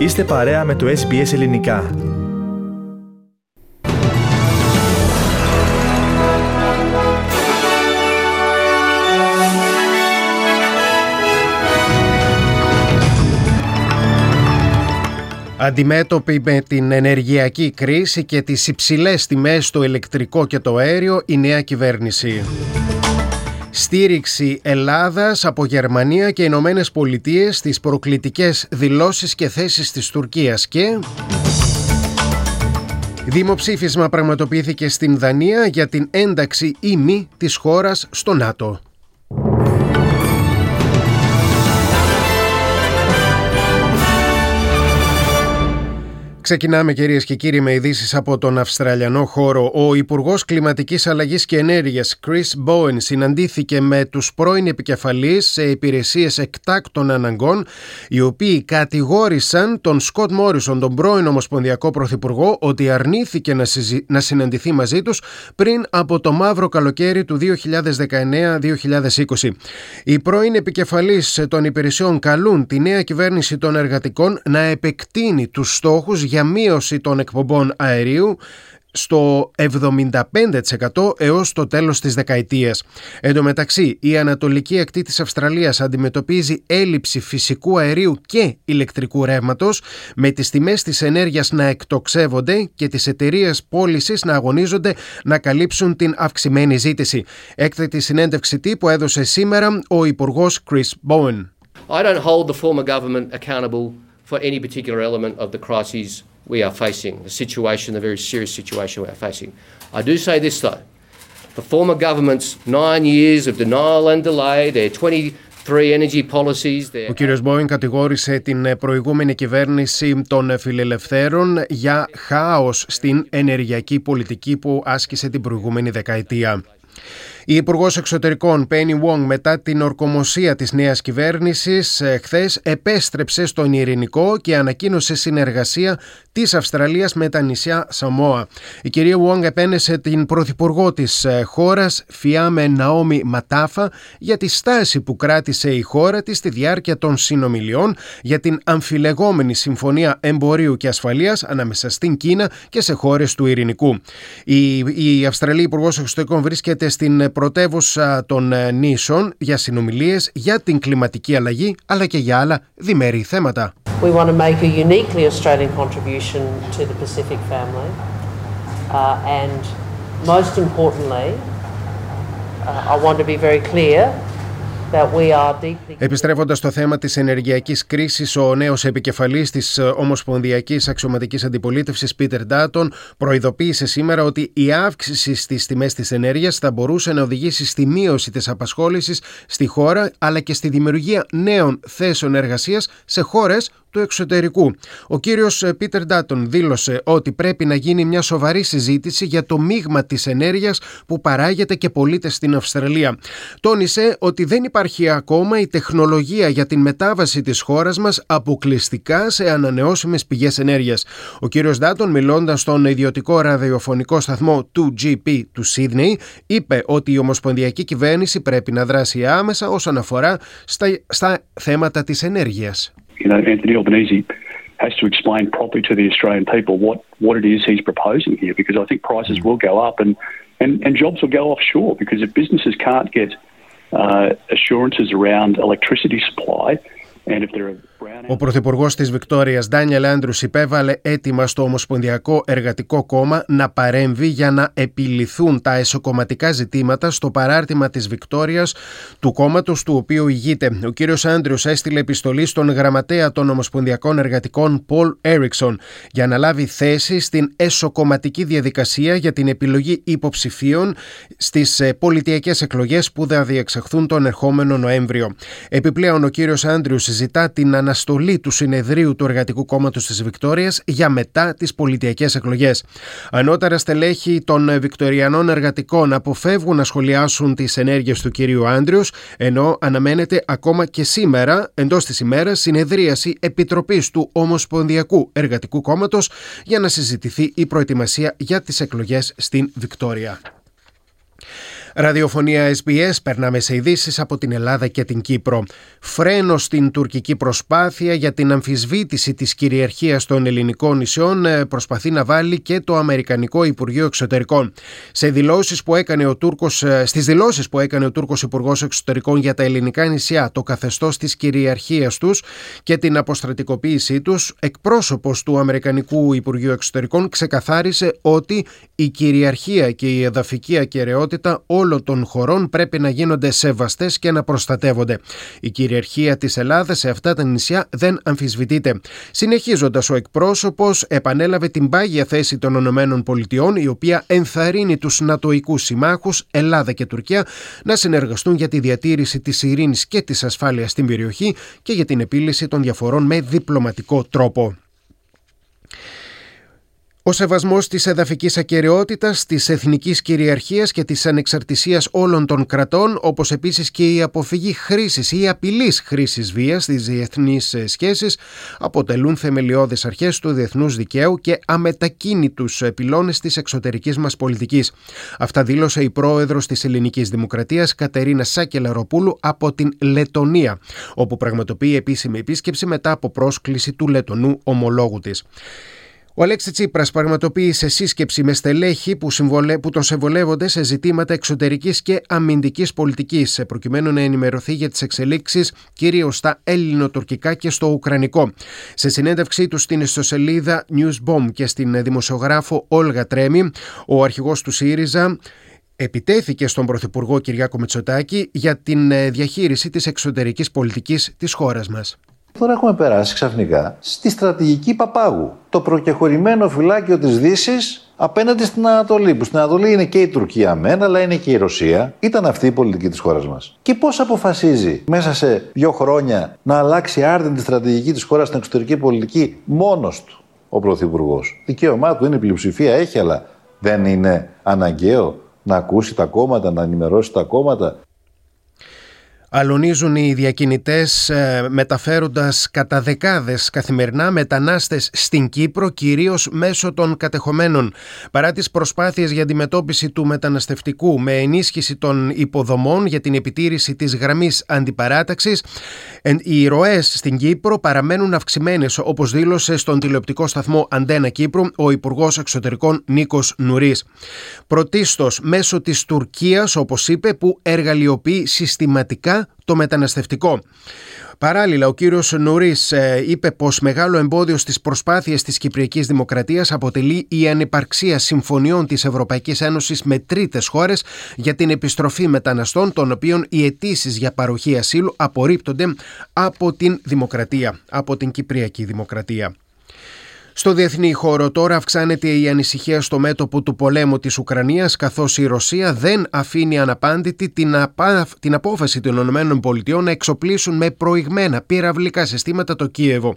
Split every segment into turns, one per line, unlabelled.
Είστε παρέα με το SBS Ελληνικά.
Αντιμέτωπη με την ενεργειακή κρίση και τις υψηλές τιμές στο ηλεκτρικό και το αέριο, η νέα κυβέρνηση. Στήριξη Ελλάδας από Γερμανία και Ηνωμένες Πολιτείες στις προκλητικές δηλώσεις και θέσεις της Τουρκίας και... Δημοψήφισμα πραγματοποιήθηκε στην Δανία για την ένταξη ή μη της χώρας στο ΝΑΤΟ. Ξεκινάμε κυρίες και κύριοι με ειδήσεις από τον Αυστραλιανό χώρο. Ο Υπουργός Κλιματικής Αλλαγής και Ενέργειας, Chris Bowen, συναντήθηκε με τους πρώην επικεφαλείς σε υπηρεσίες εκτάκτων αναγκών, οι οποίοι κατηγόρησαν τον Σκοτ Μόρισον, τον πρώην Ομοσπονδιακό Πρωθυπουργό, ότι αρνήθηκε να, να συναντηθεί μαζί τους πριν από το μαύρο καλοκαίρι του 2019-2020. Οι πρώην επικεφαλείς των υπηρεσιών καλούν τη νέα κυβέρνηση των εργατικών να επεκτείνει τους στόχους για για μείωση των εκπομπών αερίου στο 75% έως το τέλος της δεκαετίας. Εν τω μεταξύ, η ανατολική ακτή της Αυστραλίας αντιμετωπίζει έλλειψη φυσικού αερίου και ηλεκτρικού ρεύματος, με τις τιμές της ενέργειας να εκτοξεύονται και τις εταιρείες πώλησης να αγωνίζονται να καλύψουν την αυξημένη ζήτηση. Έκτακτη συνέντευξη τύπου έδωσε σήμερα ο Υπουργός Chris Bowen.
I don't hold the former government accountable for any particular element of the crises we are facing, the situation, the very serious situation we are facing. I do say this though, the former government's nine years of denial and delay, their 20
Ο κύριος Μπόιν κατηγόρησε την προηγούμενη κυβέρνηση των φιλελευθέρων για χάος στην ενεργειακή πολιτική που άσκησε την προηγούμενη δεκαετία. Η Υπουργός Εξωτερικών Πένι Wong μετά την ορκομοσία της νέας κυβέρνησης ε, χθες επέστρεψε στον Ειρηνικό και ανακοίνωσε συνεργασία της Αυστραλίας με τα νησιά Σαμόα. Η κυρία Wong επένεσε την πρωθυπουργό της ε, χώρας Φιάμε Ναόμι Ματάφα για τη στάση που κράτησε η χώρα της στη διάρκεια των συνομιλιών για την αμφιλεγόμενη Συμφωνία Εμπορίου και Ασφαλείας ανάμεσα στην Κίνα και σε χώρες του Ειρηνικού. Η, η Αυστραλή Υπουργός Εξωτερικών βρίσκεται στην πρωτεύουσα των νήσων για συνομιλίες για την κλιματική αλλαγή αλλά και για άλλα διμερεί θέματα.
We want to make a uniquely Australian contribution to the Pacific family uh, and most importantly uh, I want to be very clear
Επιστρέφοντας στο θέμα της ενεργειακής κρίσης, ο νέος επικεφαλής της Ομοσπονδιακής Αξιωματικής Αντιπολίτευσης, Πίτερ Ντάτον, προειδοποίησε σήμερα ότι η αύξηση στις τιμές της ενέργειας θα μπορούσε να οδηγήσει στη μείωση της απασχόλησης στη χώρα αλλά και στη δημιουργία νέων θέσεων εργασίας σε χώρες του εξωτερικού. Ο κύριος ε, Πίτερ Ντάτον δήλωσε ότι πρέπει να γίνει μια σοβαρή συζήτηση για το μείγμα της ενέργειας που παράγεται και πωλείται στην Αυστραλία. Τόνισε ότι δεν υπάρχει ακόμα η τεχνολογία για την μετάβαση της χώρας μας αποκλειστικά σε ανανεώσιμες πηγές ενέργειας. Ο κύριος Ντάτον μιλώντας στον ιδιωτικό ραδιοφωνικό σταθμό του GP του Σίδνεϊ είπε ότι η Ομοσπονδιακή Κυβέρνηση πρέπει να δράσει άμεσα όσον αφορά στα, στα θέματα της ενέργειας.
You know, Anthony Albanese has to explain properly to the Australian people what, what it is he's proposing here, because I think prices mm. will go up and, and, and jobs will go offshore, because if businesses can't get uh, assurances around electricity supply, and if there are
Ο Πρωθυπουργός της Βικτόριας, Ντάνιελ Άντρους, υπέβαλε έτοιμα στο Ομοσπονδιακό Εργατικό Κόμμα να παρέμβει για να επιληθούν τα εσωκομματικά ζητήματα στο παράρτημα της Βικτόριας του κόμματος του οποίου ηγείται. Ο κύριος Άντριου έστειλε επιστολή στον γραμματέα των Ομοσπονδιακών Εργατικών, Πολ Έριξον, για να λάβει θέση στην εσωκομματική διαδικασία για την επιλογή υποψηφίων στις ε, πολιτιακές εκλογές που θα διεξαχθούν τον ερχόμενο Νοέμβριο. Επιπλέον, ο κύριος Άντριου συζητά την αναστολή του συνεδρίου του Εργατικού Κόμματος της Βικτόριας για μετά τις πολιτικές εκλογές. Ανώτερα στελέχη των Βικτοριανών Εργατικών αποφεύγουν να σχολιάσουν τις ενέργειες του κυρίου Άντριους, ενώ αναμένεται ακόμα και σήμερα, εντός της ημέρας, συνεδρίαση επιτροπής του Ομοσπονδιακού Εργατικού Κόμματος για να συζητηθεί η προετοιμασία για τις εκλογές στην Βικτόρια. Ραδιοφωνία SBS, περνάμε σε ειδήσεις από την Ελλάδα και την Κύπρο. Φρένο στην τουρκική προσπάθεια για την αμφισβήτηση της κυριαρχίας των ελληνικών νησιών ε, προσπαθεί να βάλει και το Αμερικανικό Υπουργείο Εξωτερικών. Σε δηλώσεις που έκανε ο Τούρκος, ε, στις δηλώσεις που έκανε ο Τούρκος Υπουργός Εξωτερικών για τα ελληνικά νησιά, το καθεστώς της κυριαρχίας τους και την αποστρατικοποίησή τους, εκπρόσωπος του Αμερικανικού Υπουργείου Εξωτερικών ξεκαθάρισε ότι η κυριαρχία και η εδαφική ακαιρεότητα όλων των χωρών πρέπει να γίνονται σεβαστές και να προστατεύονται. Η κυριαρχία της Ελλάδας σε αυτά τα νησιά δεν αμφισβητείται. Συνεχίζοντας ο εκπρόσωπος επανέλαβε την πάγια θέση των ΗΠΑ η οποία ενθαρρύνει τους νατοικούς συμμάχους Ελλάδα και Τουρκία να συνεργαστούν για τη διατήρηση της ειρήνης και της ασφάλειας στην περιοχή και για την επίλυση των διαφορών με διπλωματικό τρόπο. Ο σεβασμός της εδαφικής ακαιρεότητας, της εθνικής κυριαρχίας και της ανεξαρτησίας όλων των κρατών, όπως επίσης και η αποφυγή χρήσης ή απειλής χρήσης βίας στις διεθνείς σχέσεις, αποτελούν θεμελιώδεις αρχές του διεθνούς δικαίου και αμετακίνητους πυλώνες της εξωτερικής μας πολιτικής. Αυτά δήλωσε η πρόεδρος της Ελληνικής Δημοκρατίας Κατερίνα Σάκελαροπούλου από την Λετωνία, όπου πραγματοποιεί επίσημη επίσκεψη μετά από πρόσκληση του Λετωνού ομολόγου της. Ο Αλέξη Τσίπρας πραγματοποίησε σύσκεψη με στελέχη που, συμβολε... που τον συμβολεύονται σε ζητήματα εξωτερικής και αμυντικής πολιτικής, προκειμένου να ενημερωθεί για τις εξελίξεις κυρίως στα ελληνοτουρκικά και στο ουκρανικό. Σε συνέντευξή του στην ιστοσελίδα Newsbomb και στην δημοσιογράφο Όλγα Τρέμι, ο αρχηγός του ΣΥΡΙΖΑ επιτέθηκε στον Πρωθυπουργό Κυριάκο Μητσοτάκη για την ε, διαχείριση της εξωτερικής πολιτικής της χώρας μας.
Τώρα έχουμε περάσει ξαφνικά στη στρατηγική Παπάγου. Το προκεχωρημένο φυλάκιο της δύσης απέναντι στην Ανατολή. Που στην Ανατολή είναι και η Τουρκία μεν, αλλά είναι και η Ρωσία. Ήταν αυτή η πολιτική της χώρας μας. Και πώς αποφασίζει μέσα σε δύο χρόνια να αλλάξει άρδιν τη στρατηγική της χώρας στην εξωτερική πολιτική μόνος του ο Πρωθυπουργός. Δικαίωμά του είναι η πλειοψηφία, έχει, αλλά δεν είναι αναγκαίο να ακούσει τα κόμματα, να ενημερώσει τα κόμματα.
Αλωνίζουν οι διακινητές ε, μεταφέροντας κατά δεκάδες καθημερινά μετανάστες στην Κύπρο κυρίως μέσω των κατεχομένων. Παρά τις προσπάθειες για αντιμετώπιση του μεταναστευτικού με ενίσχυση των υποδομών για την επιτήρηση της γραμμής αντιπαράταξης οι ροές στην Κύπρο παραμένουν αυξημένες όπως δήλωσε στον τηλεοπτικό σταθμό Αντένα Κύπρου ο Υπουργός Εξωτερικών Νίκος Νουρίς. Πρωτίστως μέσω της Τουρκίας όπως είπε που εργαλειοποιεί συστηματικά το μεταναστευτικό. Παράλληλα, ο κύριος Νουρίς ε, είπε πως μεγάλο εμπόδιο στις προσπάθειες της Κυπριακής Δημοκρατίας αποτελεί η ανυπαρξία συμφωνιών της Ευρωπαϊκής Ένωσης με τρίτες χώρες για την επιστροφή μεταναστών, των οποίων οι αιτήσεις για παροχή ασύλου απορρίπτονται από την Δημοκρατία, από την Κυπριακή Δημοκρατία. Στο διεθνή χώρο τώρα αυξάνεται η ανησυχία στο μέτωπο του πολέμου της Ουκρανίας καθώς η Ρωσία δεν αφήνει αναπάντητη την, την απόφαση των ΗΠΑ να εξοπλίσουν με προηγμένα πυραυλικά συστήματα το Κίεβο.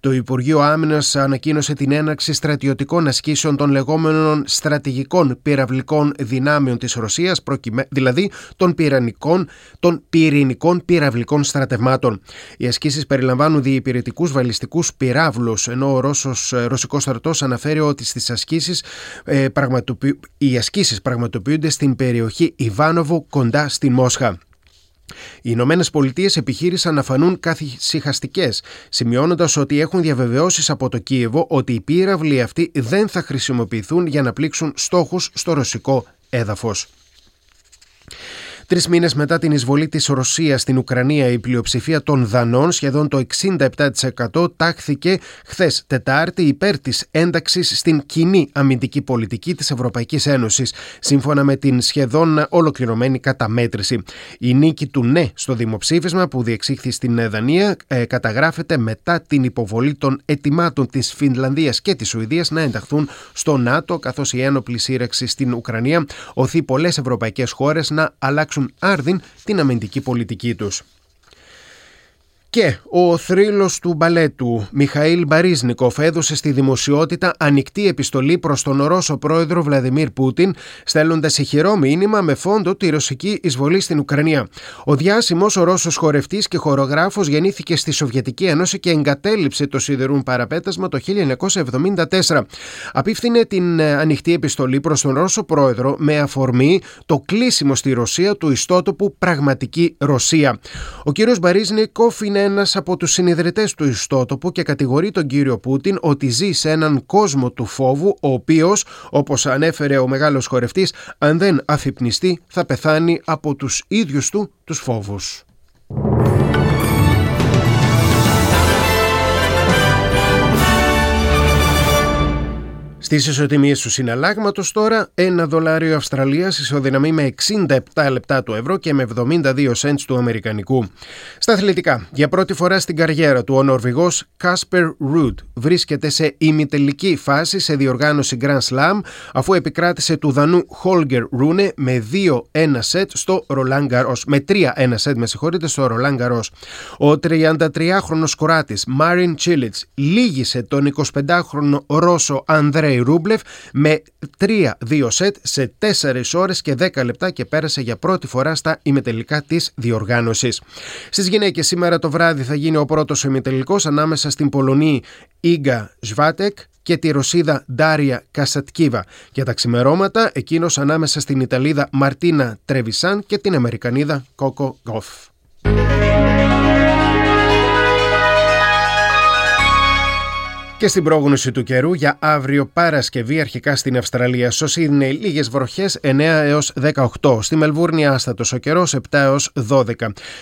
Το Υπουργείο Άμυνας ανακοίνωσε την έναρξη στρατιωτικών ασκήσεων των λεγόμενων στρατηγικών πυραυλικών δυνάμεων της Ρωσίας, δηλαδή των, πυρανικών, των πυρηνικών πυραυλικών στρατευμάτων. Οι ασκήσεις περιλαμβάνουν διεπηρετικούς βαλιστικούς πυράβλους, ενώ ο Ρώσος Ρωσικό στρατό αναφέρει ότι στις ασκήσεις, ε, οι ασκήσεις πραγματοποιούνται στην περιοχή Ιβάνοβο κοντά στη Μόσχα. Οι Ηνωμένες Πολιτείες επιχείρησαν να φανούν καθησυχαστικές, σημειώνοντας ότι έχουν διαβεβαιώσεις από το Κίεβο ότι οι πύραυλοι αυτοί δεν θα χρησιμοποιηθούν για να πλήξουν στόχους στο ρωσικό έδαφος. Τρεις μήνες μετά την εισβολή της Ρωσίας στην Ουκρανία, η πλειοψηφία των Δανών, σχεδόν το 67%, τάχθηκε χθες Τετάρτη υπέρ της ένταξης στην κοινή αμυντική πολιτική της Ευρωπαϊκής Ένωσης, σύμφωνα με την σχεδόν ολοκληρωμένη καταμέτρηση. Η νίκη του ναι στο δημοψήφισμα που διεξήχθη στην Δανία ε, καταγράφεται μετά την υποβολή των ετοιμάτων της Φινλανδίας και της Σουηδίας να ενταχθούν στο ΝΑΤΟ, καθώς η ένοπλη σύραξη στην Ουκρανία οθεί πολλές ευρωπαϊκές χώρες να αλλάξουν άρδιν την αμυντική πολιτική τους. Και ο θρύλος του μπαλέτου Μιχαήλ Μπαρίσνικοφ έδωσε στη δημοσιότητα ανοιχτή επιστολή προς τον Ρώσο πρόεδρο Βλαδιμίρ Πούτιν στέλνοντας ηχηρό μήνυμα με φόντο τη ρωσική εισβολή στην Ουκρανία. Ο διάσημος ο Ρώσος χορευτής και χορογράφος γεννήθηκε στη Σοβιετική Ένωση και εγκατέλειψε το σιδερούν παραπέτασμα το 1974. Απίφθινε την ε, ανοιχτή επιστολή προς τον Ρώσο πρόεδρο με αφορμή το κλείσιμο στη Ρωσία του ιστότοπου Πραγματική Ρωσία. Ο κύριος Μπαρίσνικοφ είναι ένας από τους συνειδητές του ιστότοπου και κατηγορεί τον κύριο Πούτιν ότι ζει σε έναν κόσμο του φόβου, ο οποίος, όπως ανέφερε ο μεγάλος χορευτής, αν δεν αφυπνιστεί, θα πεθάνει από τους ίδιους του τους φόβους. Στι ισοτιμίε του συναλλάγματος τώρα, ένα δολάριο Αυστραλίας ισοδυναμεί με 67 λεπτά του ευρώ και με 72 cents του Αμερικανικού. Στα αθλητικά, για πρώτη φορά στην καριέρα του, ο Νορβηγός Κάσπερ Ρουντ βρίσκεται σε ημιτελική φάση σε διοργάνωση Grand Slam, αφού επικράτησε του Δανού Χόλγκερ Ρούνε με 2-1 σετ στο Ρολάν Με 3-1 σετ, με συγχωρείτε, στο Ρολάν Ο 33χρονο Κοράτη Μάριν Τσίλιτς λύγησε τον 25χρονο Ρώσο Ανδρέη Ρούμπλεφ με 3-2 σετ σε 4 ώρες και 10 λεπτά και πέρασε για πρώτη φορά στα ημετελικά της διοργάνωσης. Στις γυναίκες σήμερα το βράδυ θα γίνει ο πρώτος ημετελικός ανάμεσα στην Πολωνή Ίγκα Σβάτεκ και τη Ρωσίδα Ντάρια Κασατκίβα. Για τα ξημερώματα, εκείνος ανάμεσα στην Ιταλίδα Μαρτίνα Τρεβισάν και την Αμερικανίδα Κόκο Γκοφ. Και στην πρόγνωση του καιρού για αύριο Παρασκευή αρχικά στην Αυστραλία στο Σίδνεϊ λίγες βροχές 9 έως 18. Στη Μελβούρνη άστατος ο καιρός 7 έως 12.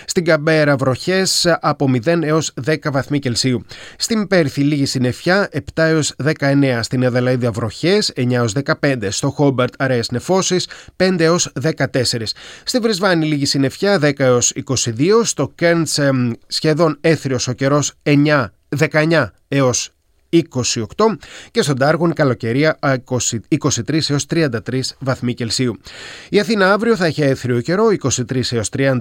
Στην Καμπέρα βροχές από 0 έως 10 βαθμοί Κελσίου. Στην Πέρθη λίγη συννεφιά 7 έως 19. Στην Αδελαίδια βροχές 9 έως 15. Στο Χόμπαρτ αραιές νεφώσεις 5 έως 14. Στη Βρισβάνη λίγη συννεφιά 10 έως 22. Στο Κέρντς σχεδόν έθριος ο καιρός 9 19 έως 28 και στον Τάργον καλοκαιρία 23 έως 33 βαθμοί Κελσίου. Η Αθήνα αύριο θα έχει έθριο καιρό 23 έως 33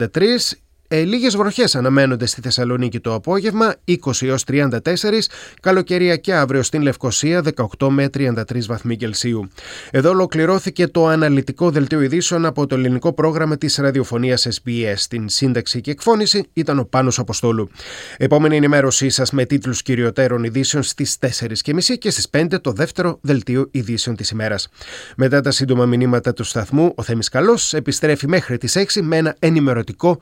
ε, λίγες βροχές αναμένονται στη Θεσσαλονίκη το απόγευμα, 20 έως 34, καλοκαιρία και αύριο στην Λευκοσία, 18 με 33 βαθμοί Κελσίου. Εδώ ολοκληρώθηκε το αναλυτικό δελτίο ειδήσεων από το ελληνικό πρόγραμμα της ραδιοφωνίας SBS. Στην σύνταξη και εκφώνηση ήταν ο Πάνος Αποστόλου. Επόμενη ενημέρωσή σας με τίτλους κυριωτέρων ειδήσεων στις 4.30 και στις 5 το δεύτερο δελτίο ειδήσεων της ημέρας. Μετά τα σύντομα μηνύματα του σταθμού, ο Θέμης Καλός επιστρέφει μέχρι τις 6 με ένα ενημερωτικό